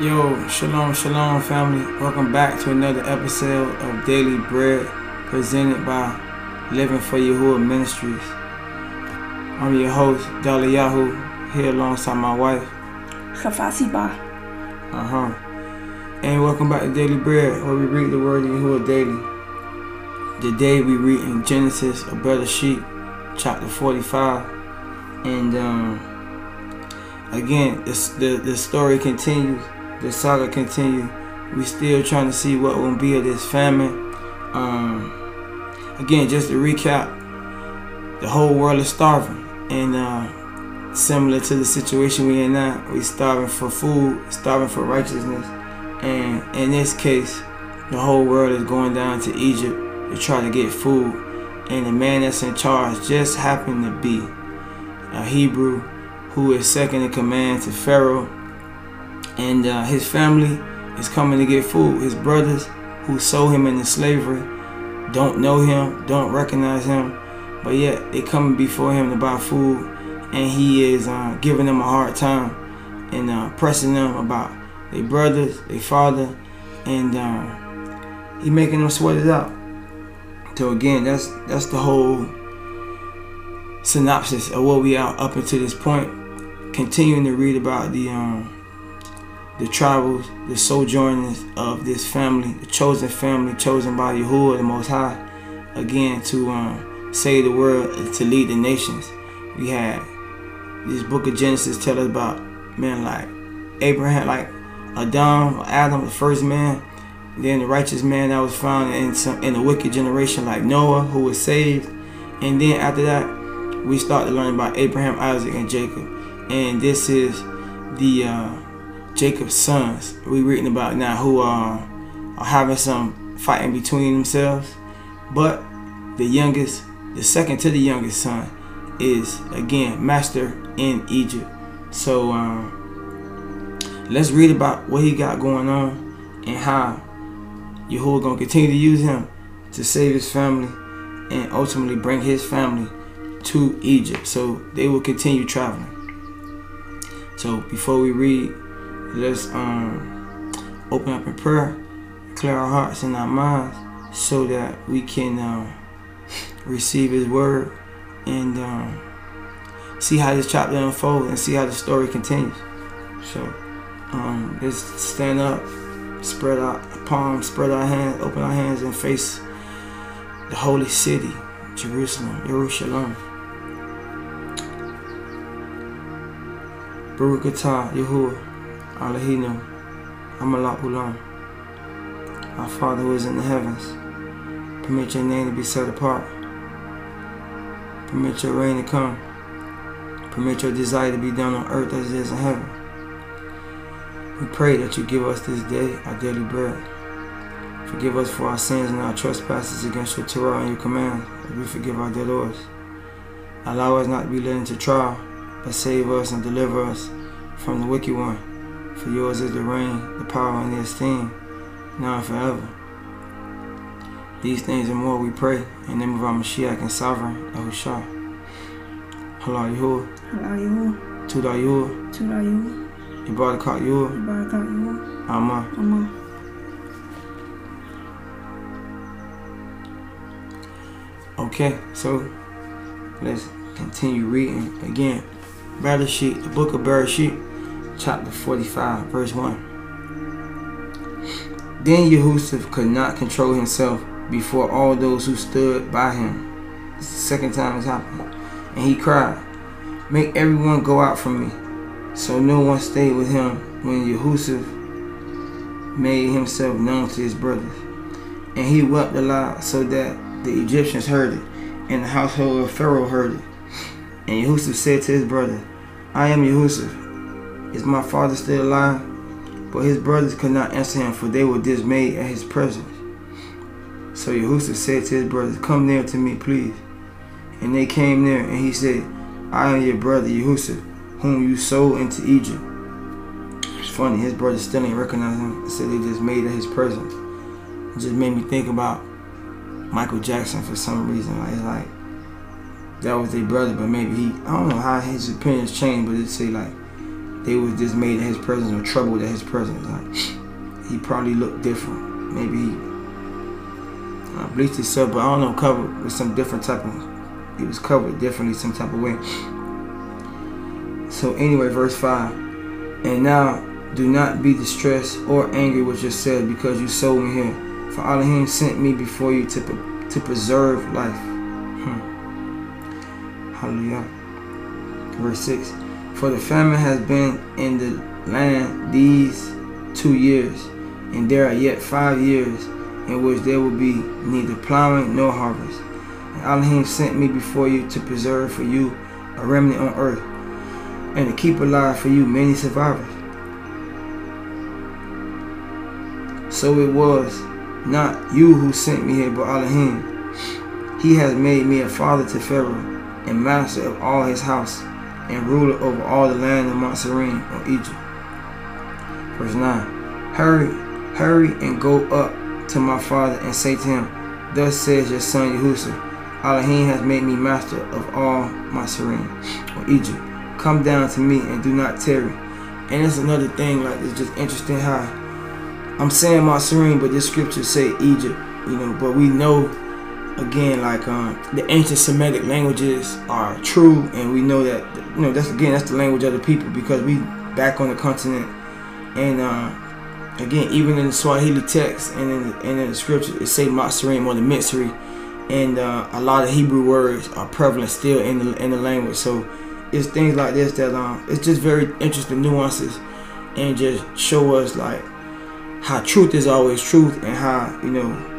Yo, shalom, shalom, family. Welcome back to another episode of Daily Bread presented by Living for Yahuah Ministries. I'm your host, Dalayahu, here alongside my wife. Khafasiba. Uh huh. And welcome back to Daily Bread, where we read the Word of Yahuah daily. Today we read in Genesis, a Bereshit, chapter 45. And um, again, this, the, the story continues the saga continue. We still trying to see what will be of this famine. Um, again, just to recap, the whole world is starving, and uh, similar to the situation we are in now, we starving for food, starving for righteousness, and in this case, the whole world is going down to Egypt to try to get food, and the man that's in charge just happened to be a Hebrew who is second in command to Pharaoh and uh, his family is coming to get food. His brothers who sold him into slavery don't know him, don't recognize him, but yet they coming before him to buy food, and he is uh, giving them a hard time and uh, pressing them about their brothers, their father, and um, he making them sweat it out. So again, that's that's the whole synopsis of what we are up until this point. Continuing to read about the um, the tribals, the sojourners of this family, the chosen family, chosen by Yahuah, the Most High, again to um, save the world, to lead the nations. We had this book of Genesis tell us about men like Abraham, like Adam, Adam, the first man, then the righteous man that was found in some in a wicked generation like Noah, who was saved, and then after that, we start to learn about Abraham, Isaac, and Jacob, and this is the uh, Jacob's sons we reading about now who are, are having some fighting between themselves. But the youngest, the second to the youngest son, is again master in Egypt. So um, let's read about what he got going on and how Yahuah gonna continue to use him to save his family and ultimately bring his family to Egypt. So they will continue traveling. So before we read let's um, open up in prayer, clear our hearts and our minds so that we can uh, receive His word and um, see how this chapter unfolds and see how the story continues. So um, let's stand up, spread our palms, spread our hands, open our hands, and face the holy city, Jerusalem, Jerusalem. Baruch atah Yahuah. Elohim, Amalak Ulam. Our Father who is in the heavens, permit your name to be set apart. Permit your reign to come. Permit your desire to be done on earth as it is in heaven. We pray that you give us this day our daily bread. Forgive us for our sins and our trespasses against your Torah and your commands, as we forgive our debtors. Allow us not to be led into trial, but save us and deliver us from the wicked one. For yours is the reign, the power, and the esteem, now and forever. These things and more we pray in the name of our Mashiach and Sovereign, Yahushua. Halal Yahuah. Halal Yahuah. Tuda Yahuah. Tuda Yahuah. Ibarakat Yahuah. Ibarakat Yahuah. Amen. Amen. Okay, so let's continue reading again. Bereshit, the book of Bereshit chapter 45, verse 1. Then Yehusuf could not control himself before all those who stood by him. The second time it's happened. And he cried, Make everyone go out from me. So no one stayed with him when Yehusuf made himself known to his brothers. And he wept aloud so that the Egyptians heard it, and the household of Pharaoh heard it. And Yehusuf said to his brother, I am Yehusuf, is my father still alive? But his brothers could not answer him, for they were dismayed at his presence. So Yehusuf said to his brothers, Come near to me, please. And they came near, and he said, I am your brother Yehusuf, whom you sold into Egypt. It's funny, his brothers still ain't recognize him. Said they just made at his presence. It just made me think about Michael Jackson for some reason. Like, like that was their brother, but maybe he I don't know how his opinions changed, but it say like they was just made at his presence or troubled at his presence. Like he probably looked different. Maybe he uh, bleached himself, but I don't know, covered with some different type of. He was covered differently, some type of way. So anyway, verse five. And now do not be distressed or angry with yourself because you sold me here. For Elohim sent me before you to to preserve life. Hmm. Hallelujah. Verse 6 For the famine has been in the land these two years, and there are yet five years in which there will be neither plowing nor harvest. And Elohim sent me before you to preserve for you a remnant on earth, and to keep alive for you many survivors. So it was not you who sent me here, but Elohim. He has made me a father to Pharaoh, and master of all his house, and ruler over all the land of Mitzrayim or Egypt. Verse 9 Hurry, hurry, and go up to my father and say to him, Thus says your son Yehusha, Elohim has made me master of all Mitzrayim or Egypt. Come down to me and do not tarry. And it's another thing, like it's just interesting how I'm saying Mitzrayim, but this scripture say Egypt, you know, but we know again like um, the ancient Semitic languages are true and we know that you know that's again that's the language of the people because we back on the continent. And uh, again even in the Swahili text and in the, and in the scripture it say Matsurim or the Mitzri and uh, a lot of Hebrew words are prevalent still in the in the language. So it's things like this that um, it's just very interesting nuances and just show us like how truth is always truth and how you know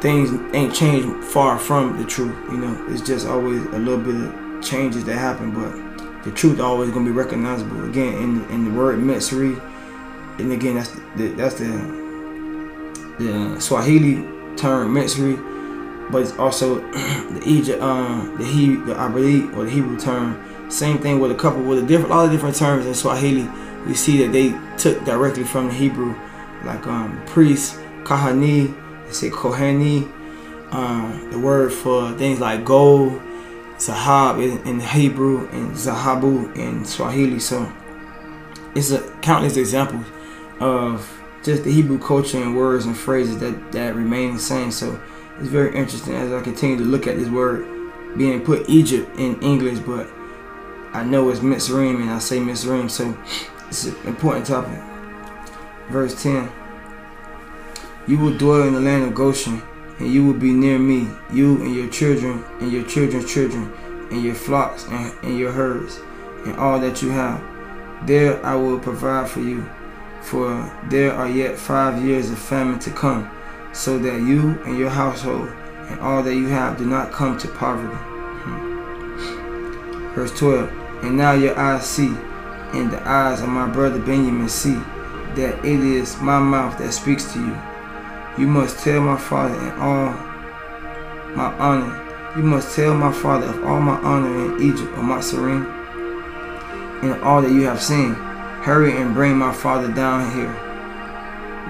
things ain't changed far from the truth. You know, it's just always a little bit of changes that happen, but the truth always gonna be recognizable. Again, in in the word Metzri, and again that's the, that's the the Swahili term Metzri, but it's also the Egypt, um, the he the Abadi or the Hebrew term. Same thing with a couple with a different, a lot of different terms in Swahili. We see that they took directly from the Hebrew, like um, priest, kahani, they say koheni. Um, the word for things like gold, zahab in, in Hebrew, and zahabu in Swahili. So it's a countless examples of just the Hebrew culture and words and phrases that, that remain the same. So it's very interesting as I continue to look at this word being put Egypt in English, but I know it's Mitzrayim and I say Mitzrayim, so it's an important topic. Verse 10 You will dwell in the land of Goshen, and you will be near me, you and your children, and your children's children, and your flocks and, and your herds, and all that you have. There I will provide for you, for there are yet five years of famine to come, so that you and your household and all that you have do not come to poverty. Hmm. Verse 12 And now your eyes see, and the eyes of my brother Benjamin see, that it is my mouth that speaks to you. You must tell my father in all my honor. You must tell my father of all my honor in Egypt, of Mitzrayim, and all that you have seen. Hurry and bring my father down here.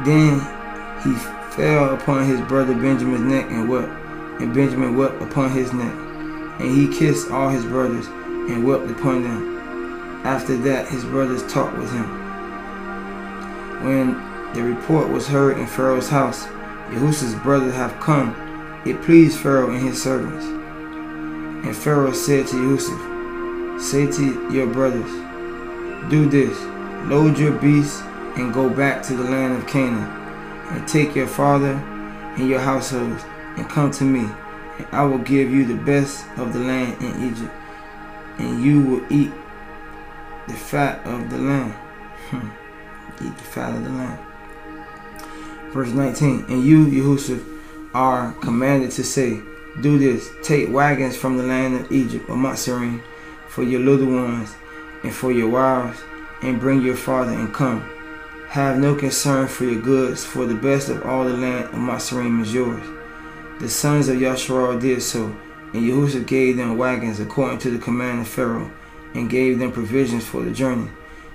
Then he fell upon his brother Benjamin's neck and wept, and Benjamin wept upon his neck. And he kissed all his brothers and wept upon them. After that, his brothers talked with him. When the report was heard in Pharaoh's house, Yehusha's brothers have come. It pleased Pharaoh and his servants. And Pharaoh said to Yusuf, Say to your brothers, Do this, load your beasts and go back to the land of Canaan, and take your father and your households, and come to me, and I will give you the best of the land in Egypt, and you will eat the fat of the land. eat the fat of the land. Verse 19, and you, Yehusuf, are commanded to say, Do this, take wagons from the land of Egypt or Matsarim for your little ones and for your wives, and bring your father and come. Have no concern for your goods, for the best of all the land of Matsarim is yours. The sons of Yasharal did so, and Yehusha gave them wagons according to the command of Pharaoh, and gave them provisions for the journey.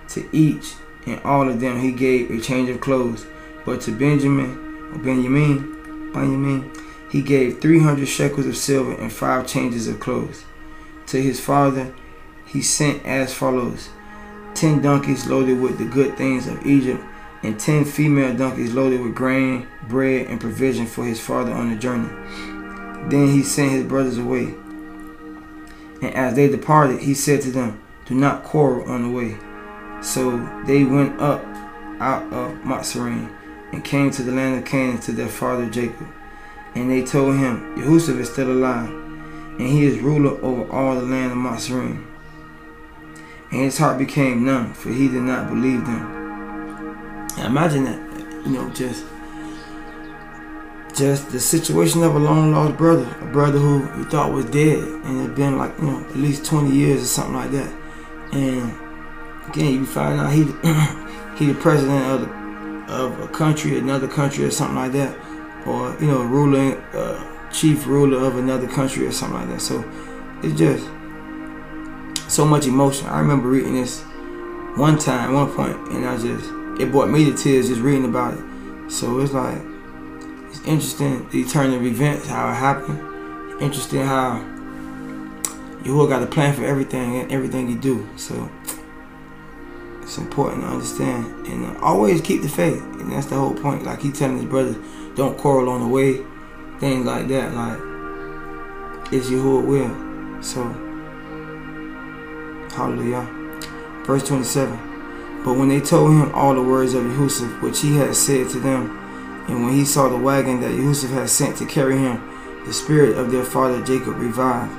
To each and all of them he gave a change of clothes, but to Benjamin, or Benjamin, Benjamin, he gave three hundred shekels of silver and five changes of clothes. To his father he sent as follows ten donkeys loaded with the good things of Egypt, and ten female donkeys loaded with grain, bread, and provision for his father on the journey. Then he sent his brothers away. And as they departed, he said to them, Do not quarrel on the way. So they went up out of Mitzrayim and came to the land of Canaan to their father Jacob. And they told him, Yehusuf is still alive, and he is ruler over all the land of Mitzrayim. And his heart became numb, for he did not believe them. Now imagine that, you know, just just the situation of a long lost brother, a brother who you thought was dead, and it had been like you know at least 20 years or something like that. And again, you find out he he the president of the, of a country, another country, or something like that, or you know, ruling uh, chief ruler of another country or something like that. So it's just so much emotion. I remember reading this one time, one point, and I just it brought me to tears just reading about it. So it's like it's interesting the turn of events, how it happened. Interesting how you all got a plan for everything and everything you do. So it's important to understand and uh, always keep the faith. And that's the whole point. Like he telling his brothers, don't quarrel on the way, things like that. Like it's Yahuah will. So hallelujah. Verse 27. But when they told him all the words of Yehusuf, which he had said to them, and when he saw the wagon that Yehusuf had sent to carry him, the spirit of their father Jacob revived.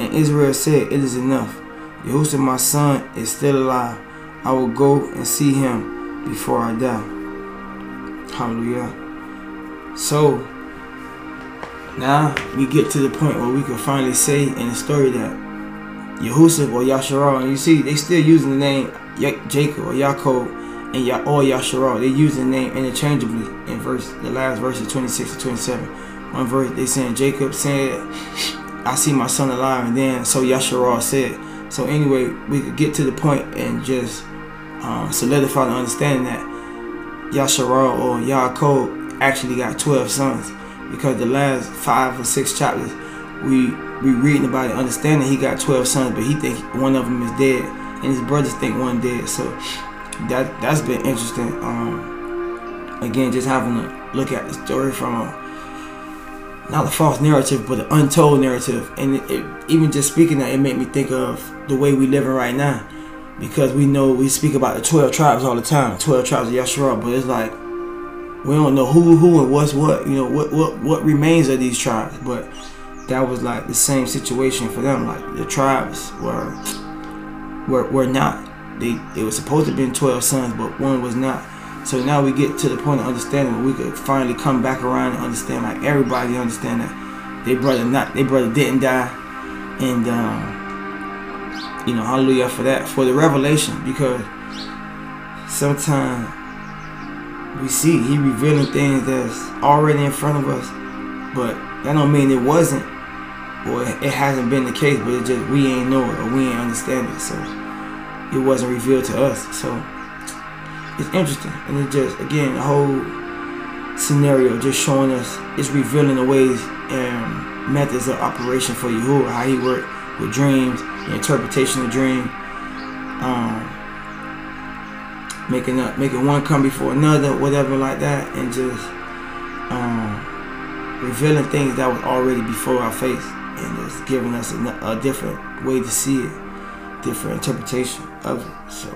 And Israel said, It is enough. Yehusuf, my son, is still alive. I will go and see him before I die. Hallelujah. So, now we get to the point where we can finally say in the story that Yehusuf or Yasharal, and you see, they still using the name Jacob or Yaakov and Ya or Yasharal. They use the name interchangeably in verse the last verses 26 to 27. One verse they saying Jacob said, I see my son alive, and then so Yasharal said. So anyway, we could get to the point and just um, solidify the understanding that Yasharal or Yaakov actually got 12 sons because the last five or six chapters we we reading about it, understanding he got 12 sons, but he think one of them is dead, and his brothers think one dead. So that that's been interesting. Um, again, just having to look at the story from a not a false narrative, but an untold narrative, and it, it, even just speaking that, it made me think of the way we living right now, because we know we speak about the 12 tribes all the time, 12 tribes of Yeshua, but it's like we don't know who who and what's what, you know, what what what remains of these tribes, but that was like the same situation for them. Like the tribes were were were not. They they were supposed to have been twelve sons, but one was not. So now we get to the point of understanding where we could finally come back around and understand, like everybody understand that they brother not they brother didn't die, and um, you know hallelujah for that for the revelation because sometimes we see he revealing things that's already in front of us, but that don't mean it wasn't or it hasn't been the case, but it just we ain't know it or we ain't understand it, so it wasn't revealed to us. So it's interesting, and it just again the whole scenario just showing us it's revealing the ways and methods of operation for Yahuah, how he worked with dreams, the interpretation of the dream, um, making up, making one come before another, whatever like that, and just um, revealing things that was already before our face and just giving us a, a, different way to see it, different interpretation of it. So,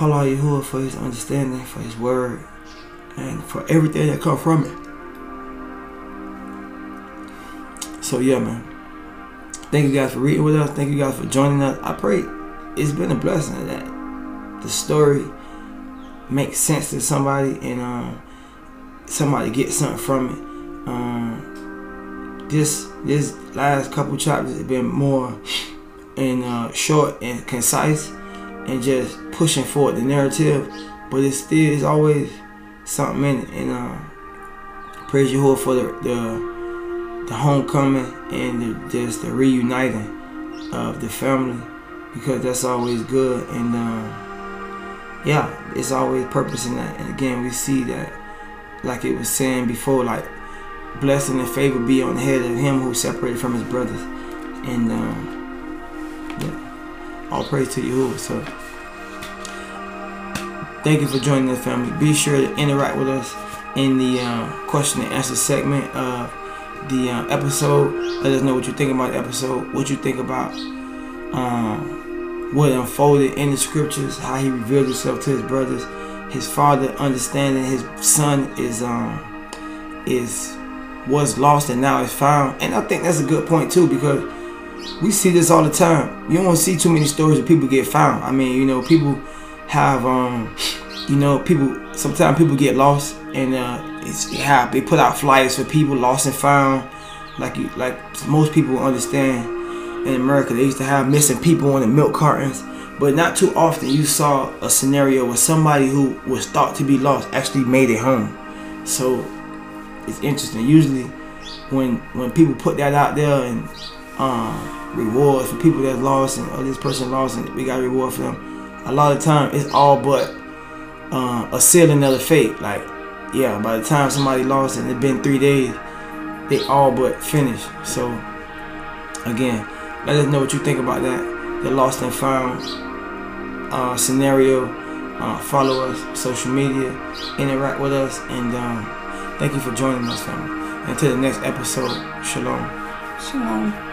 Allah Yahuah for His understanding, for His word, and for everything that come from it. So yeah, man. Thank you guys for reading with us. Thank you guys for joining us. I pray it's been a blessing that the story makes sense to somebody and um, somebody get something from it. Um, this this last couple chapters have been more and uh, short and concise and just pushing forward the narrative, but it still is always something in it. And uh, praise Yahuah for the the, the homecoming and the, just the reuniting of the family because that's always good. And uh, yeah, it's always purpose in that. And again, we see that, like it was saying before, like blessing and favor be on the head of him who separated from his brothers. And um, yeah. All praise to Yahuah. So thank you for joining the family. Be sure to interact with us in the uh, question and answer segment of the uh, episode. Let us know what you think about the episode, what you think about um, what unfolded in the scriptures, how he revealed himself to his brothers, his father understanding his son is um is was lost and now is found. And I think that's a good point too because we see this all the time. You don't see too many stories of people get found. I mean, you know, people have um you know, people sometimes people get lost and uh it's yeah, they put out flyers for people lost and found. Like you like most people understand in America they used to have missing people on the milk cartons. But not too often you saw a scenario where somebody who was thought to be lost actually made it home. So it's interesting. Usually when when people put that out there and um, rewards for people that's lost and oh this person lost and we got a reward for them, a lot of time it's all but uh, a sealing of the fate. Like yeah, by the time somebody lost and it's been three days, they all but finished. So again, let us know what you think about that. The lost and found uh, scenario. Uh, follow us, social media, interact with us, and um, thank you for joining us, family. Until the next episode, shalom. Shalom.